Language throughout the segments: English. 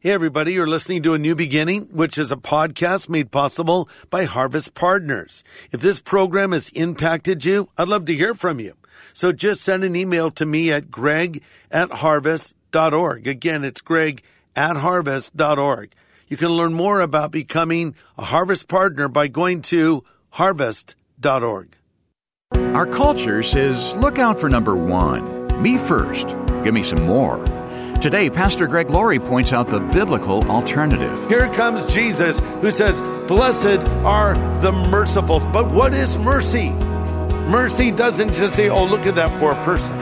Hey, everybody, you're listening to A New Beginning, which is a podcast made possible by Harvest Partners. If this program has impacted you, I'd love to hear from you. So just send an email to me at greg at harvest.org. Again, it's greg at harvest.org. You can learn more about becoming a Harvest Partner by going to harvest.org. Our culture says look out for number one. Me first. Give me some more. Today, Pastor Greg Laurie points out the biblical alternative. Here comes Jesus who says, Blessed are the merciful. But what is mercy? Mercy doesn't just say, Oh, look at that poor person.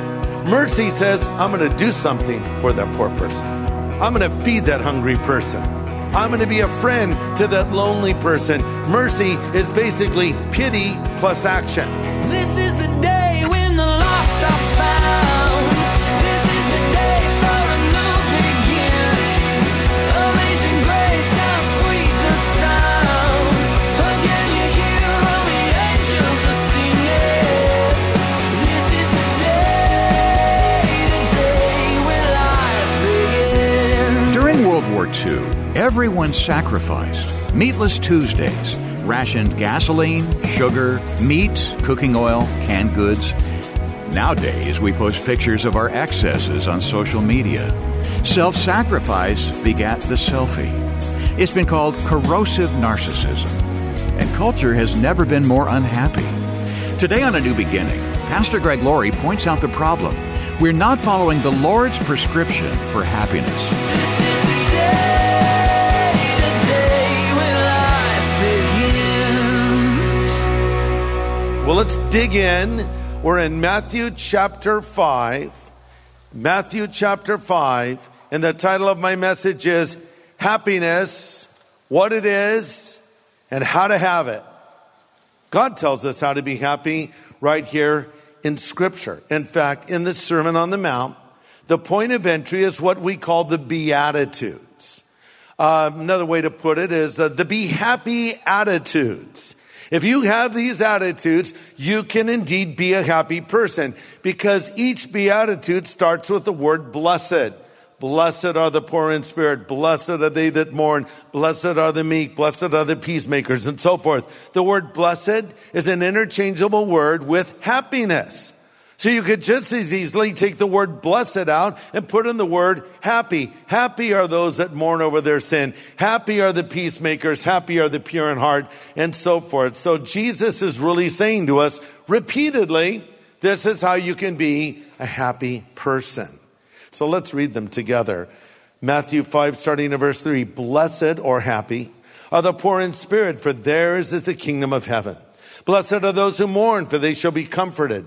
Mercy says, I'm going to do something for that poor person. I'm going to feed that hungry person. I'm going to be a friend to that lonely person. Mercy is basically pity plus action. Everyone sacrificed. Meatless Tuesdays, rationed gasoline, sugar, meat, cooking oil, canned goods. Nowadays, we post pictures of our excesses on social media. Self sacrifice begat the selfie. It's been called corrosive narcissism, and culture has never been more unhappy. Today on A New Beginning, Pastor Greg Laurie points out the problem. We're not following the Lord's prescription for happiness. Let's dig in. We're in Matthew chapter 5. Matthew chapter 5. And the title of my message is Happiness, What It Is, and How to Have It. God tells us how to be happy right here in Scripture. In fact, in the Sermon on the Mount, the point of entry is what we call the Beatitudes. Uh, another way to put it is uh, the be happy attitudes. If you have these attitudes, you can indeed be a happy person because each beatitude starts with the word blessed. Blessed are the poor in spirit. Blessed are they that mourn. Blessed are the meek. Blessed are the peacemakers and so forth. The word blessed is an interchangeable word with happiness. So you could just as easily take the word blessed out and put in the word happy. Happy are those that mourn over their sin. Happy are the peacemakers. Happy are the pure in heart and so forth. So Jesus is really saying to us repeatedly, this is how you can be a happy person. So let's read them together. Matthew 5, starting in verse 3 Blessed or happy are the poor in spirit, for theirs is the kingdom of heaven. Blessed are those who mourn, for they shall be comforted.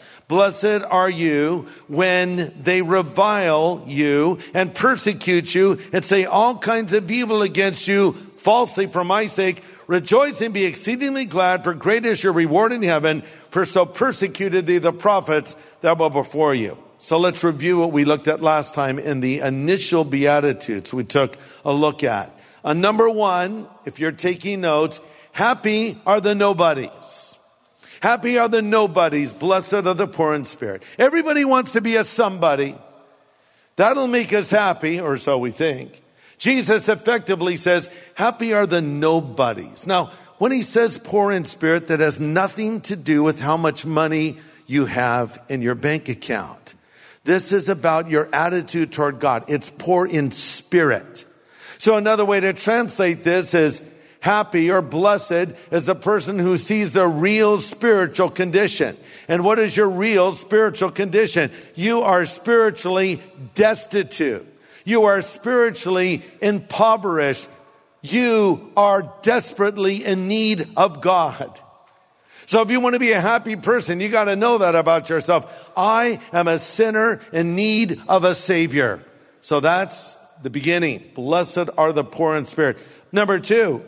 Blessed are you when they revile you and persecute you and say all kinds of evil against you falsely for my sake. Rejoice and be exceedingly glad, for great is your reward in heaven, for so persecuted thee the prophets that were before you. So let's review what we looked at last time in the initial Beatitudes we took a look at. Uh, number one, if you're taking notes, happy are the nobodies. Happy are the nobodies. Blessed are the poor in spirit. Everybody wants to be a somebody. That'll make us happy, or so we think. Jesus effectively says, happy are the nobodies. Now, when he says poor in spirit, that has nothing to do with how much money you have in your bank account. This is about your attitude toward God. It's poor in spirit. So another way to translate this is happy or blessed is the person who sees the real spiritual condition. And what is your real spiritual condition? You are spiritually destitute. You are spiritually impoverished. You are desperately in need of God. So if you want to be a happy person, you got to know that about yourself. I am a sinner in need of a savior. So that's the beginning. Blessed are the poor in spirit. Number two,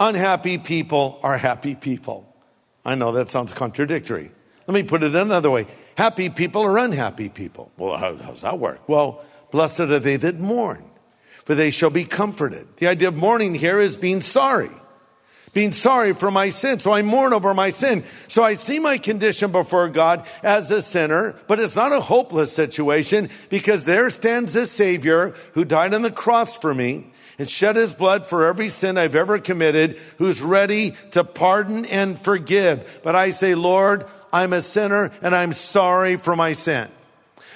unhappy people are happy people. I know that sounds contradictory. Let me put it another way. Happy people are unhappy people. Well, how does that work? Well, blessed are they that mourn, for they shall be comforted. The idea of mourning here is being sorry being sorry for my sin. So I mourn over my sin. So I see my condition before God as a sinner, but it's not a hopeless situation because there stands a Savior who died on the cross for me and shed his blood for every sin I've ever committed, who's ready to pardon and forgive. But I say, Lord, I'm a sinner and I'm sorry for my sin.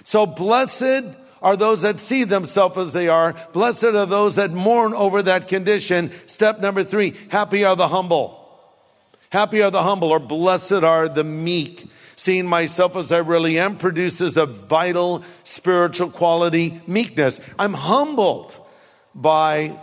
So blessed are those that see themselves as they are. Blessed are those that mourn over that condition. Step number three, happy are the humble. Happy are the humble, or blessed are the meek. Seeing myself as I really am produces a vital spiritual quality, meekness. I'm humbled by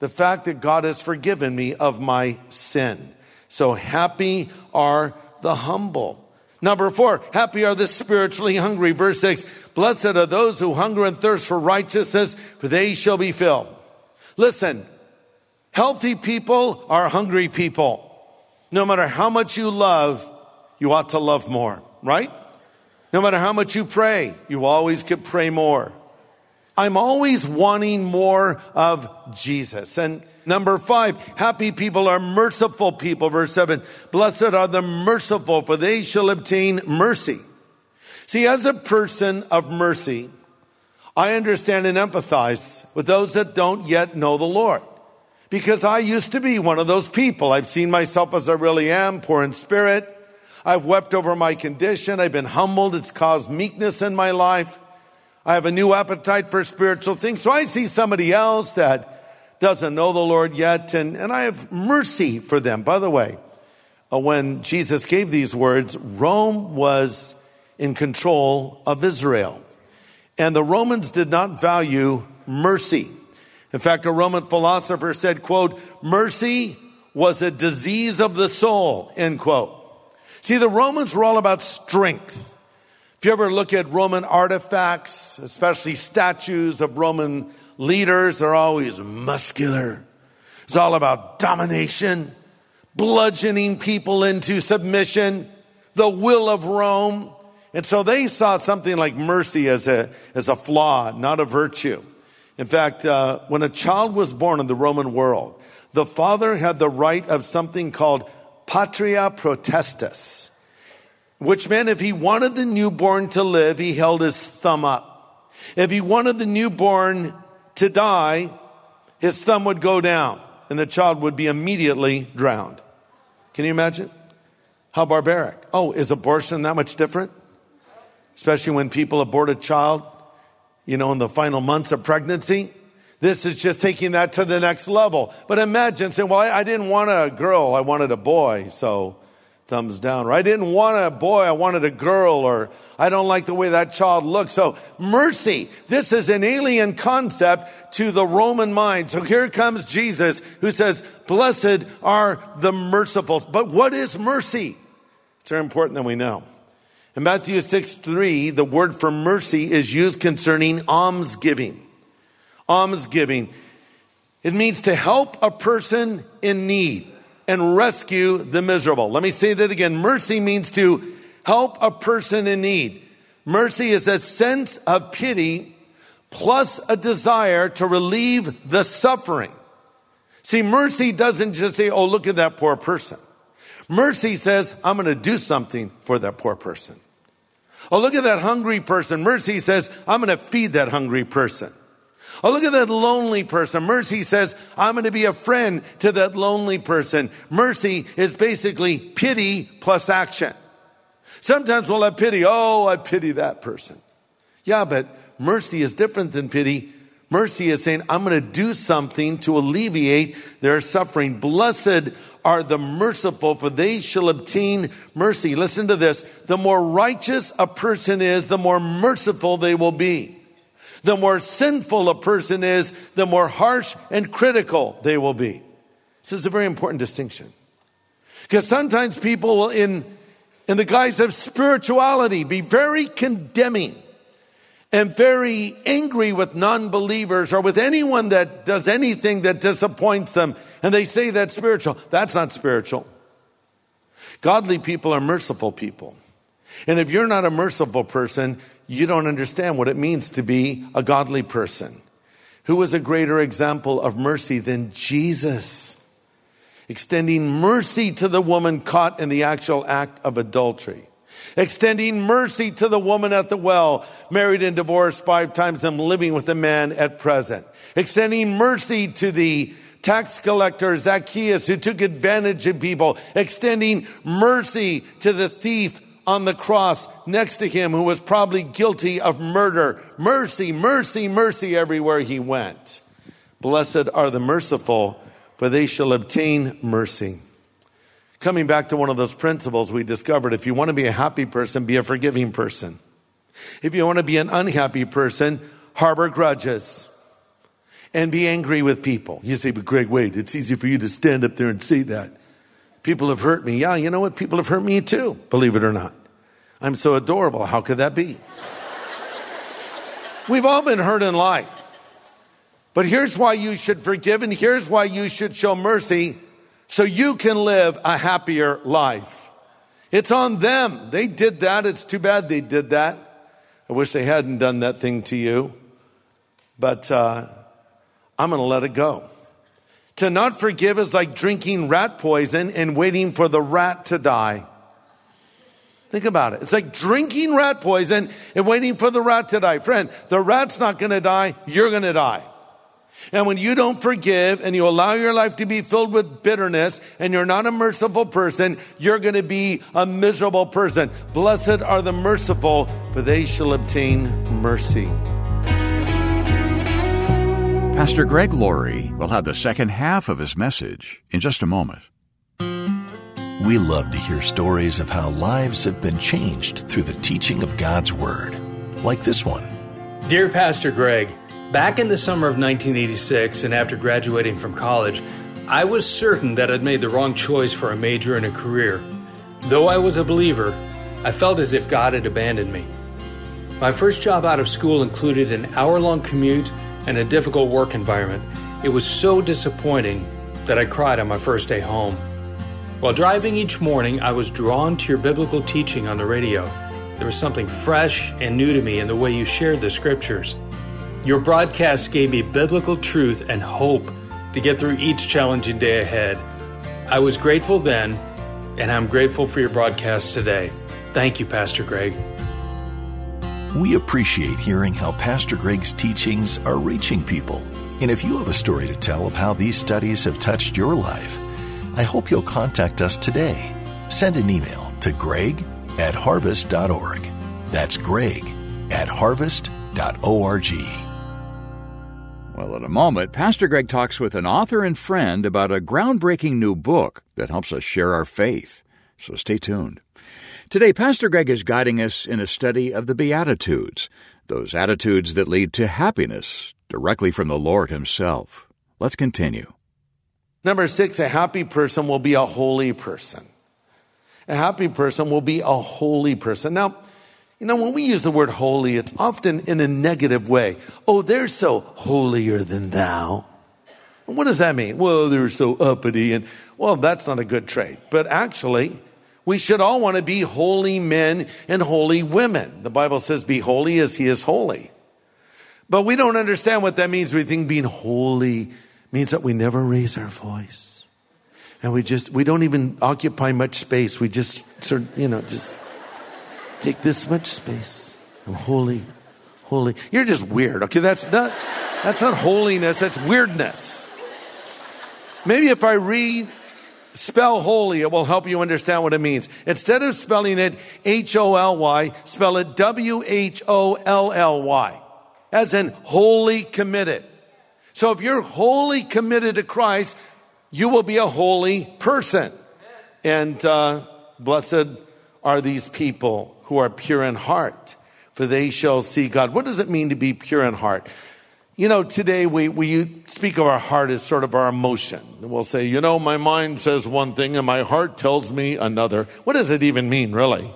the fact that God has forgiven me of my sin. So happy are the humble. Number four, happy are the spiritually hungry. Verse six, blessed are those who hunger and thirst for righteousness, for they shall be filled. Listen, healthy people are hungry people. No matter how much you love, you ought to love more, right? No matter how much you pray, you always could pray more. I'm always wanting more of Jesus. And number five, happy people are merciful people. Verse seven, blessed are the merciful, for they shall obtain mercy. See, as a person of mercy, I understand and empathize with those that don't yet know the Lord. Because I used to be one of those people. I've seen myself as I really am, poor in spirit. I've wept over my condition. I've been humbled. It's caused meekness in my life. I have a new appetite for spiritual things. So I see somebody else that doesn't know the Lord yet, and, and I have mercy for them. By the way, uh, when Jesus gave these words, Rome was in control of Israel. And the Romans did not value mercy. In fact, a Roman philosopher said, quote, mercy was a disease of the soul, end quote. See, the Romans were all about strength. If you ever look at Roman artifacts, especially statues of Roman leaders, they're always muscular. It's all about domination, bludgeoning people into submission, the will of Rome. And so they saw something like mercy as a, as a flaw, not a virtue. In fact, uh, when a child was born in the Roman world, the father had the right of something called patria potestas which meant if he wanted the newborn to live, he held his thumb up. If he wanted the newborn to die, his thumb would go down and the child would be immediately drowned. Can you imagine? How barbaric. Oh, is abortion that much different? Especially when people abort a child, you know, in the final months of pregnancy. This is just taking that to the next level. But imagine saying, well, I, I didn't want a girl, I wanted a boy, so thumbs down. Or I didn't want a boy, I wanted a girl, or I don't like the way that child looks. So mercy, this is an alien concept to the Roman mind. So here comes Jesus who says, blessed are the merciful. But what is mercy? It's very important that we know. In Matthew 6, 3, the word for mercy is used concerning almsgiving. Almsgiving. It means to help a person in need and rescue the miserable. Let me say that again. Mercy means to help a person in need. Mercy is a sense of pity plus a desire to relieve the suffering. See, mercy doesn't just say, oh, look at that poor person. Mercy says, I'm going to do something for that poor person. Oh, look at that hungry person. Mercy says, I'm going to feed that hungry person. Oh, look at that lonely person. Mercy says, I'm going to be a friend to that lonely person. Mercy is basically pity plus action. Sometimes we'll have pity. Oh, I pity that person. Yeah, but mercy is different than pity. Mercy is saying, I'm going to do something to alleviate their suffering. Blessed are the merciful, for they shall obtain mercy. Listen to this. The more righteous a person is, the more merciful they will be. The more sinful a person is, the more harsh and critical they will be. This is a very important distinction. Because sometimes people will, in, in the guise of spirituality, be very condemning and very angry with non-believers or with anyone that does anything that disappoints them. And they say that's spiritual. That's not spiritual. Godly people are merciful people. And if you're not a merciful person, you don't understand what it means to be a godly person. Who was a greater example of mercy than Jesus? Extending mercy to the woman caught in the actual act of adultery. Extending mercy to the woman at the well, married and divorced five times and living with a man at present. Extending mercy to the tax collector Zacchaeus who took advantage of people. Extending mercy to the thief on the cross next to him who was probably guilty of murder. Mercy, mercy, mercy everywhere he went. Blessed are the merciful, for they shall obtain mercy. Coming back to one of those principles we discovered, if you want to be a happy person, be a forgiving person. If you want to be an unhappy person, harbor grudges and be angry with people. You say, but Greg, wait, it's easy for you to stand up there and say that. People have hurt me. Yeah, you know what? People have hurt me too, believe it or not. I'm so adorable. How could that be? We've all been hurt in life. But here's why you should forgive and here's why you should show mercy so you can live a happier life. It's on them. They did that. It's too bad they did that. I wish they hadn't done that thing to you. But uh, I'm going to let it go. To not forgive is like drinking rat poison and waiting for the rat to die. Think about it. It's like drinking rat poison and waiting for the rat to die. Friend, the rat's not going to die. You're going to die. And when you don't forgive and you allow your life to be filled with bitterness and you're not a merciful person, you're going to be a miserable person. Blessed are the merciful, for they shall obtain mercy. Pastor Greg Laurie will have the second half of his message in just a moment. We love to hear stories of how lives have been changed through the teaching of God's Word, like this one. Dear Pastor Greg, back in the summer of 1986 and after graduating from college, I was certain that I'd made the wrong choice for a major and a career. Though I was a believer, I felt as if God had abandoned me. My first job out of school included an hour long commute and a difficult work environment. It was so disappointing that I cried on my first day home. While driving each morning, I was drawn to your biblical teaching on the radio. There was something fresh and new to me in the way you shared the scriptures. Your broadcasts gave me biblical truth and hope to get through each challenging day ahead. I was grateful then, and I'm grateful for your broadcast today. Thank you, Pastor Greg. We appreciate hearing how Pastor Greg's teachings are reaching people. And if you have a story to tell of how these studies have touched your life, I hope you'll contact us today. Send an email to greg at harvest.org. That's greg at harvest.org. Well, in a moment, Pastor Greg talks with an author and friend about a groundbreaking new book that helps us share our faith. So stay tuned. Today, Pastor Greg is guiding us in a study of the Beatitudes, those attitudes that lead to happiness directly from the Lord Himself. Let's continue. Number six, a happy person will be a holy person. A happy person will be a holy person. Now, you know, when we use the word holy, it's often in a negative way. Oh, they're so holier than thou. And What does that mean? Well, they're so uppity and, well, that's not a good trait. But actually, we should all want to be holy men and holy women. The Bible says, be holy as he is holy. But we don't understand what that means. We think being holy means that we never raise our voice. And we just, we don't even occupy much space. We just sort of, you know, just take this much space. I'm holy, holy. You're just weird. Okay, that's not, that's not holiness, that's weirdness. Maybe if I read, spell holy, it will help you understand what it means. Instead of spelling it H O L Y, spell it W H O L L Y, as in wholly committed. So if you're wholly committed to Christ, you will be a holy person. And uh, blessed are these people who are pure in heart, for they shall see God. What does it mean to be pure in heart? You know, today we, we speak of our heart as sort of our emotion. We'll say, you know, my mind says one thing and my heart tells me another. What does it even mean, really?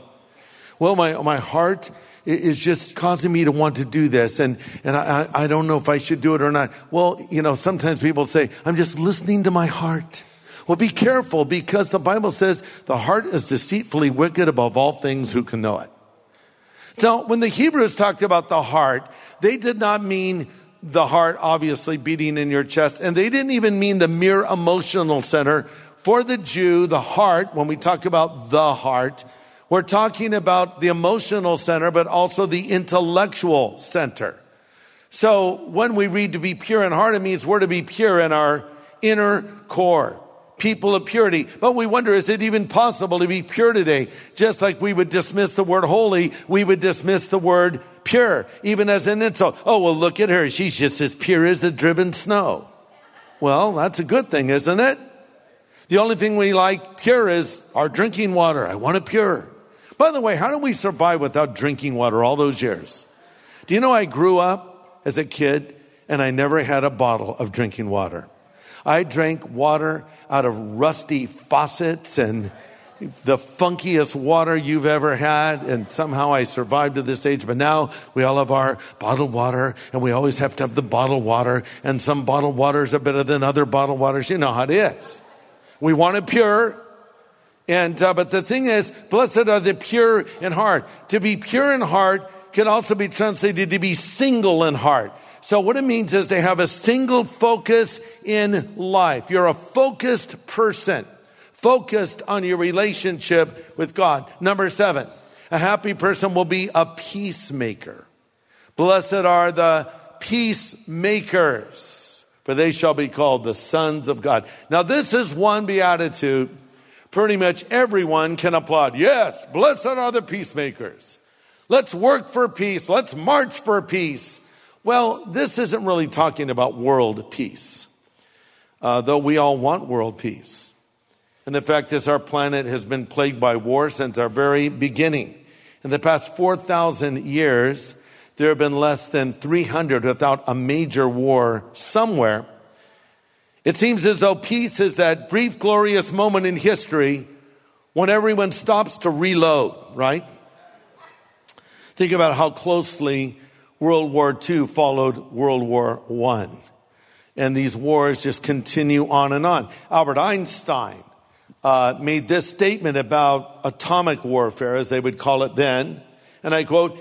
Well, my, my heart is just causing me to want to do this, and, and I, I don't know if I should do it or not. Well, you know, sometimes people say, I'm just listening to my heart. Well, be careful because the Bible says the heart is deceitfully wicked above all things. Who can know it? So when the Hebrews talked about the heart, they did not mean the heart obviously beating in your chest, and they didn't even mean the mere emotional center. For the Jew, the heart, when we talk about the heart, we're talking about the emotional center, but also the intellectual center. So when we read to be pure in heart, it means we're to be pure in our inner core. People of purity. But we wonder, is it even possible to be pure today? Just like we would dismiss the word holy, we would dismiss the word pure, even as an insult. Oh, well, look at her. She's just as pure as the driven snow. Well, that's a good thing, isn't it? The only thing we like pure is our drinking water. I want it pure. By the way, how do we survive without drinking water all those years? Do you know I grew up as a kid and I never had a bottle of drinking water? I drank water out of rusty faucets and the funkiest water you've ever had. And somehow I survived to this age. But now we all have our bottled water and we always have to have the bottled water. And some bottled waters are better than other bottled waters. You know how it is. We want it pure. And, uh, but the thing is, blessed are the pure in heart. To be pure in heart can also be translated to be single in heart. So what it means is they have a single focus in life. You're a focused person, focused on your relationship with God. Number seven, a happy person will be a peacemaker. Blessed are the peacemakers, for they shall be called the sons of God. Now, this is one beatitude pretty much everyone can applaud. Yes, blessed are the peacemakers. Let's work for peace. Let's march for peace. Well, this isn't really talking about world peace, uh, though we all want world peace. And the fact is, our planet has been plagued by war since our very beginning. In the past 4,000 years, there have been less than 300 without a major war somewhere. It seems as though peace is that brief, glorious moment in history when everyone stops to reload, right? Think about how closely World War II followed World War I. And these wars just continue on and on. Albert Einstein uh, made this statement about atomic warfare, as they would call it then. And I quote,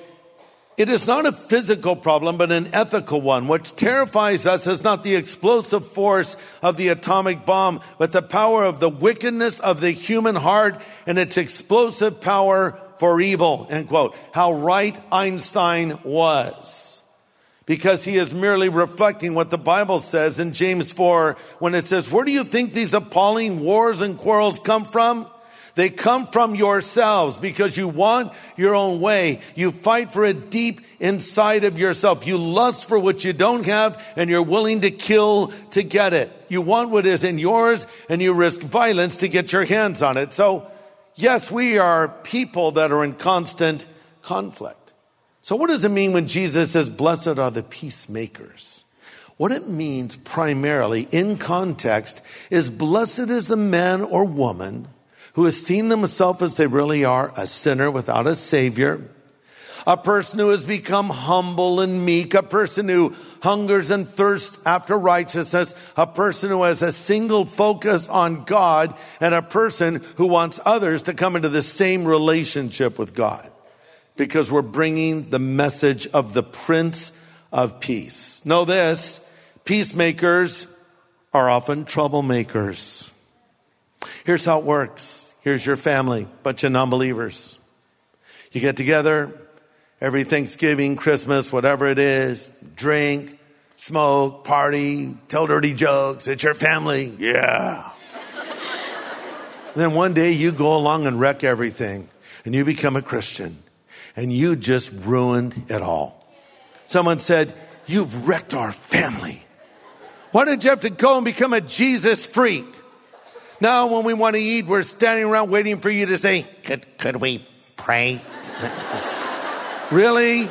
it is not a physical problem, but an ethical one. What terrifies us is not the explosive force of the atomic bomb, but the power of the wickedness of the human heart and its explosive power for evil. End quote. How right Einstein was. Because he is merely reflecting what the Bible says in James 4 when it says, Where do you think these appalling wars and quarrels come from? They come from yourselves because you want your own way. You fight for it deep inside of yourself. You lust for what you don't have and you're willing to kill to get it. You want what is in yours and you risk violence to get your hands on it. So, yes, we are people that are in constant conflict. So, what does it mean when Jesus says, Blessed are the peacemakers? What it means primarily in context is blessed is the man or woman who has seen themselves as they really are, a sinner without a savior, a person who has become humble and meek, a person who hungers and thirsts after righteousness, a person who has a single focus on God, and a person who wants others to come into the same relationship with God. Because we're bringing the message of the Prince of Peace. Know this, peacemakers are often troublemakers. Here's how it works. Here's your family, bunch of non-believers. You get together every Thanksgiving, Christmas, whatever it is, drink, smoke, party, tell dirty jokes. It's your family. Yeah. then one day you go along and wreck everything and you become a Christian and you just ruined it all. Someone said, You've wrecked our family. Why did you have to go and become a Jesus freak? Now, when we want to eat, we're standing around waiting for you to say, Could, could we pray? really?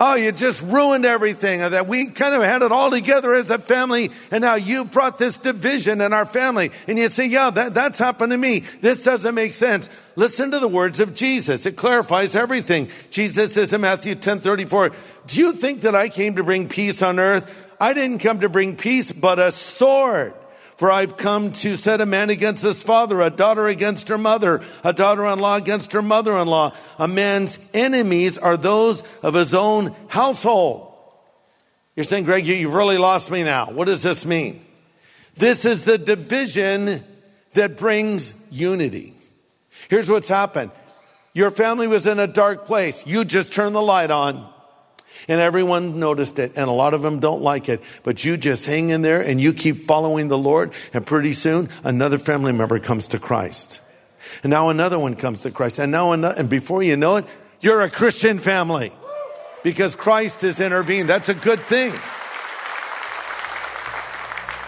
Oh, you just ruined everything. Uh, that we kind of had it all together as a family, and now you brought this division in our family. And you say, yeah, that, that's happened to me. This doesn't make sense. Listen to the words of Jesus. It clarifies everything. Jesus says in Matthew 10 34, Do you think that I came to bring peace on earth? I didn't come to bring peace, but a sword. For I've come to set a man against his father, a daughter against her mother, a daughter-in-law against her mother-in-law. A man's enemies are those of his own household. You're saying, Greg, you- you've really lost me now. What does this mean? This is the division that brings unity. Here's what's happened. Your family was in a dark place. You just turned the light on. And everyone noticed it, and a lot of them don't like it. But you just hang in there and you keep following the Lord, and pretty soon another family member comes to Christ. And now another one comes to Christ. And now another, and before you know it, you're a Christian family. Because Christ has intervened. That's a good thing.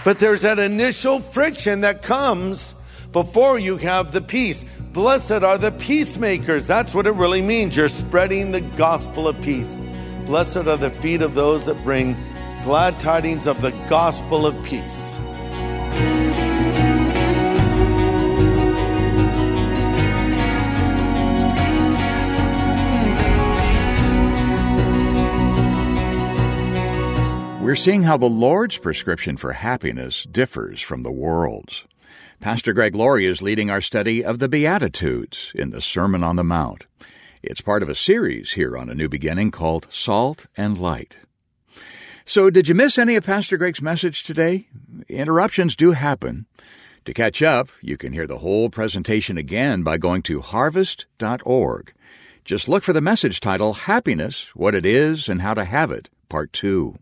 But there's that initial friction that comes before you have the peace. Blessed are the peacemakers. That's what it really means. You're spreading the gospel of peace. Blessed are the feet of those that bring glad tidings of the gospel of peace. We're seeing how the Lord's prescription for happiness differs from the world's. Pastor Greg Laurie is leading our study of the Beatitudes in the Sermon on the Mount. It's part of a series here on A New Beginning called Salt and Light. So, did you miss any of Pastor Greg's message today? Interruptions do happen. To catch up, you can hear the whole presentation again by going to harvest.org. Just look for the message title Happiness What It Is and How to Have It, Part 2.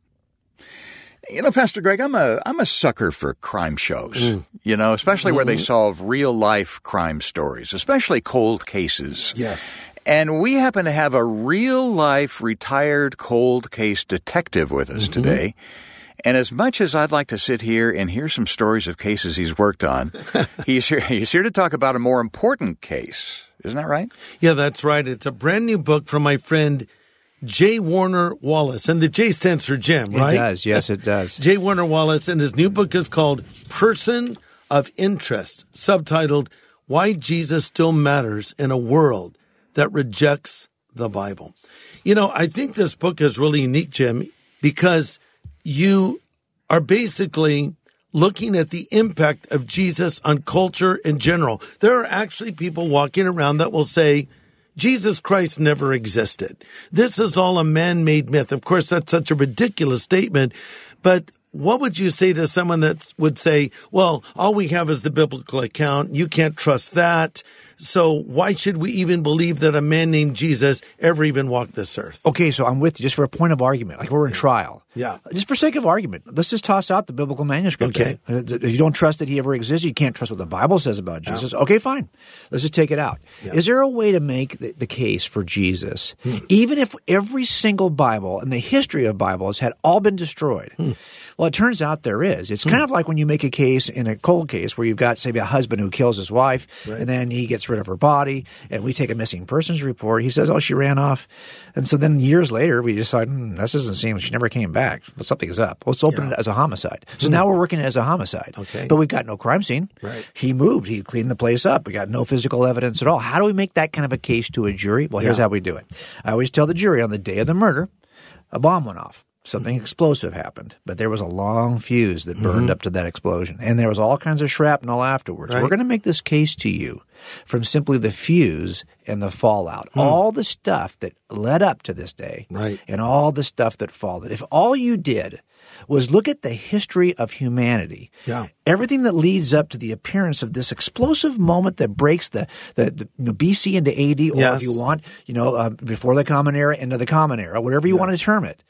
You know, Pastor Greg, I'm a I'm a sucker for crime shows. Mm. You know, especially where they mm-hmm. solve real life crime stories, especially cold cases. Yes. And we happen to have a real life retired cold case detective with us mm-hmm. today. And as much as I'd like to sit here and hear some stories of cases he's worked on, he's here he's here to talk about a more important case. Isn't that right? Yeah, that's right. It's a brand new book from my friend J. Warner Wallace. And the J stands for Jim, right? It does. Yes, it does. J. Warner Wallace, and his new book is called Person of Interest, subtitled Why Jesus Still Matters in a World That Rejects the Bible. You know, I think this book is really unique, Jim, because you are basically looking at the impact of Jesus on culture in general. There are actually people walking around that will say, Jesus Christ never existed. This is all a man-made myth. Of course, that's such a ridiculous statement, but what would you say to someone that would say, well, all we have is the biblical account. You can't trust that. So why should we even believe that a man named Jesus ever even walked this earth? Okay, so I'm with you just for a point of argument. Like we're in trial. Yeah. Just for sake of argument, let's just toss out the biblical manuscript. Okay. Uh, If you don't trust that he ever existed, you can't trust what the Bible says about Jesus. Okay, fine. Let's just take it out. Is there a way to make the, the case for Jesus, Hmm. even if every single Bible in the history of Bibles had all been destroyed? Hmm. Well, it turns out there is. It's kind of like when you make a case in a cold case where you've got, say, a husband who kills his wife, and then he gets rid of her body, and we take a missing persons report. He says, "Oh, she ran off," and so then years later, we decide, hmm, "This doesn't seem she never came back. Well, something is up. Let's open it as a homicide." So now we're working it as a homicide. Okay. but we've got no crime scene. Right. He moved. He cleaned the place up. We got no physical evidence at all. How do we make that kind of a case to a jury? Well, here's Yeah. how we do it. I always tell the jury on the day of the murder, a bomb went off. Something explosive happened, but there was a long fuse that burned up to that explosion, and there was all kinds of shrapnel afterwards. Right. We're going to make this case to you from simply the fuse and the fallout, all the stuff that led up to this day, Right. and all the stuff that followed. If all you did was look at the history of humanity, Yeah. everything that leads up to the appearance of this explosive moment that breaks the, the, the you know, BC into AD, or Yes. if you want, you know, uh, before the Common Era into the Common Era, whatever you want to term it.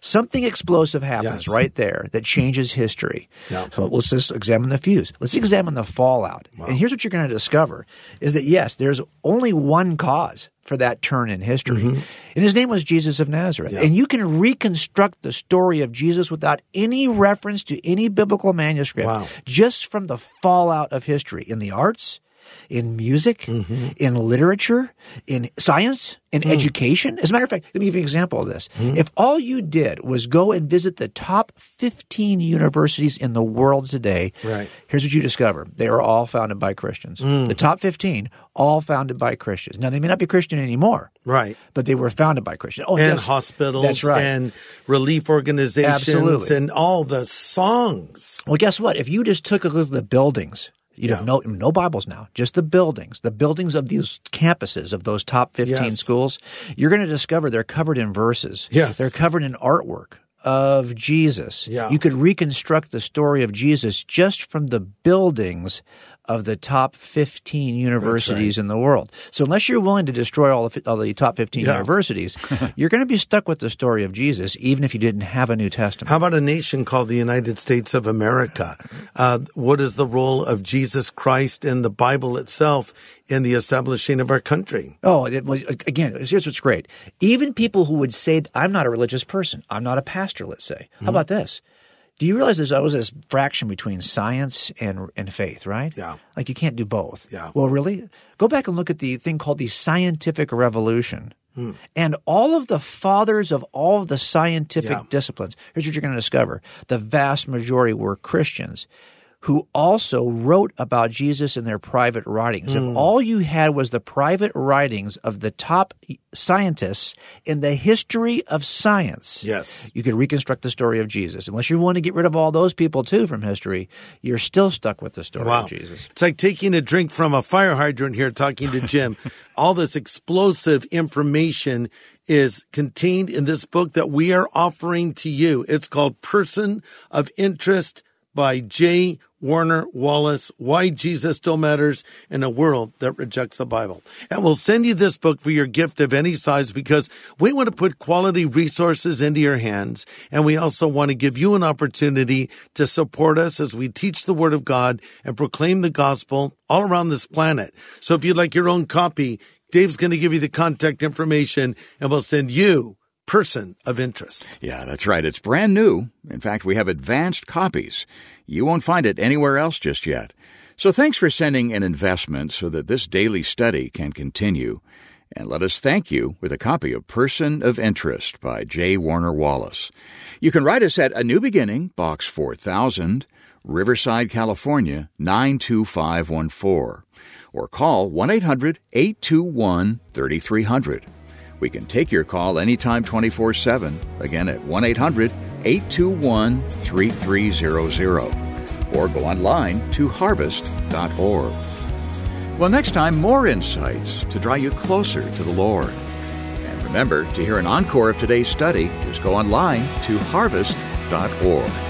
Something explosive happens Yes. right there that changes history. Yeah. So let's just examine the fuse. Let's examine the fallout. And here's what you're going to discover is that yes, there's only one cause for that turn in history. Mm-hmm. And his name was Jesus of Nazareth. And you can reconstruct the story of Jesus without any reference to any biblical manuscript Wow. just from the fallout of history in the arts, in music, mm-hmm. in literature, in science, in mm. education. As a matter of fact, let me give you an example of this. Mm-hmm. If all you did was go and visit the top 15 universities in the world today, Right. here's what you discover. They are all founded by Christians. Mm. The top 15, all founded by Christians. Now, they may not be Christian anymore, Right. but they were founded by Christians. Oh, And yes. hospitals That's right. and relief organizations Absolutely. and all the songs. Well, guess what? If you just took a look at the buildings, you Yeah. have no no Bibles now, just the buildings, the buildings of these campuses of those top fifteen Yes. schools, you're going to discover they're covered in verses. Yes. they're covered in artwork of Jesus. Yeah. you could reconstruct the story of Jesus just from the buildings of the top 15 universities in the world. So unless you're willing to destroy all the, all the top 15 Yeah. universities, you're going to be stuck with the story of Jesus, even if you didn't have a New Testament. How about a nation called the United States of America? Uh, what is the role of Jesus Christ in the Bible itself in the establishing of our country? Oh, it again, here's what's great. Even people who would say, I'm not a religious person, I'm not a pastor, let's say. Mm-hmm. How about this? Do you realize there's always this fraction between science and, and faith, right? Yeah. Like you can't do both. Yeah. Well, really? Go back and look at the thing called the scientific revolution. Hmm. And all of the fathers of all of the scientific Yeah. disciplines, here's what you're going to discover. The vast majority were Christians who also wrote about Jesus in their private writings. Hmm. If all you had was the private writings of the top scientists in the history of science, Yes. you could reconstruct the story of Jesus. Unless you want to get rid of all those people too from history, you're still stuck with the story Wow. of Jesus. It's like taking a drink from a fire hydrant here, talking to Jim. All this explosive information is contained in this book that we are offering to you. It's called Person of Interest by J. Warner Wallace, Why Jesus Still Matters in a World That Rejects the Bible. And we'll send you this book for your gift of any size because we want to put quality resources into your hands. And we also want to give you an opportunity to support us as we teach the Word of God and proclaim the gospel all around this planet. So if you'd like your own copy, Dave's going to give you the contact information and we'll send you person of interest. Yeah, that's right. It's brand new. In fact, we have advanced copies. You won't find it anywhere else just yet. So thanks for sending an investment so that this daily study can continue. And let us thank you with a copy of Person of Interest by J. Warner Wallace. You can write us at A New Beginning, Box 4000, Riverside, California 92514, or call 1 800 821 3300. We can take your call anytime 24 7, again at 1 800 821 3300, or go online to harvest.org. Well, next time, more insights to draw you closer to the Lord. And remember, to hear an encore of today's study, just go online to harvest.org.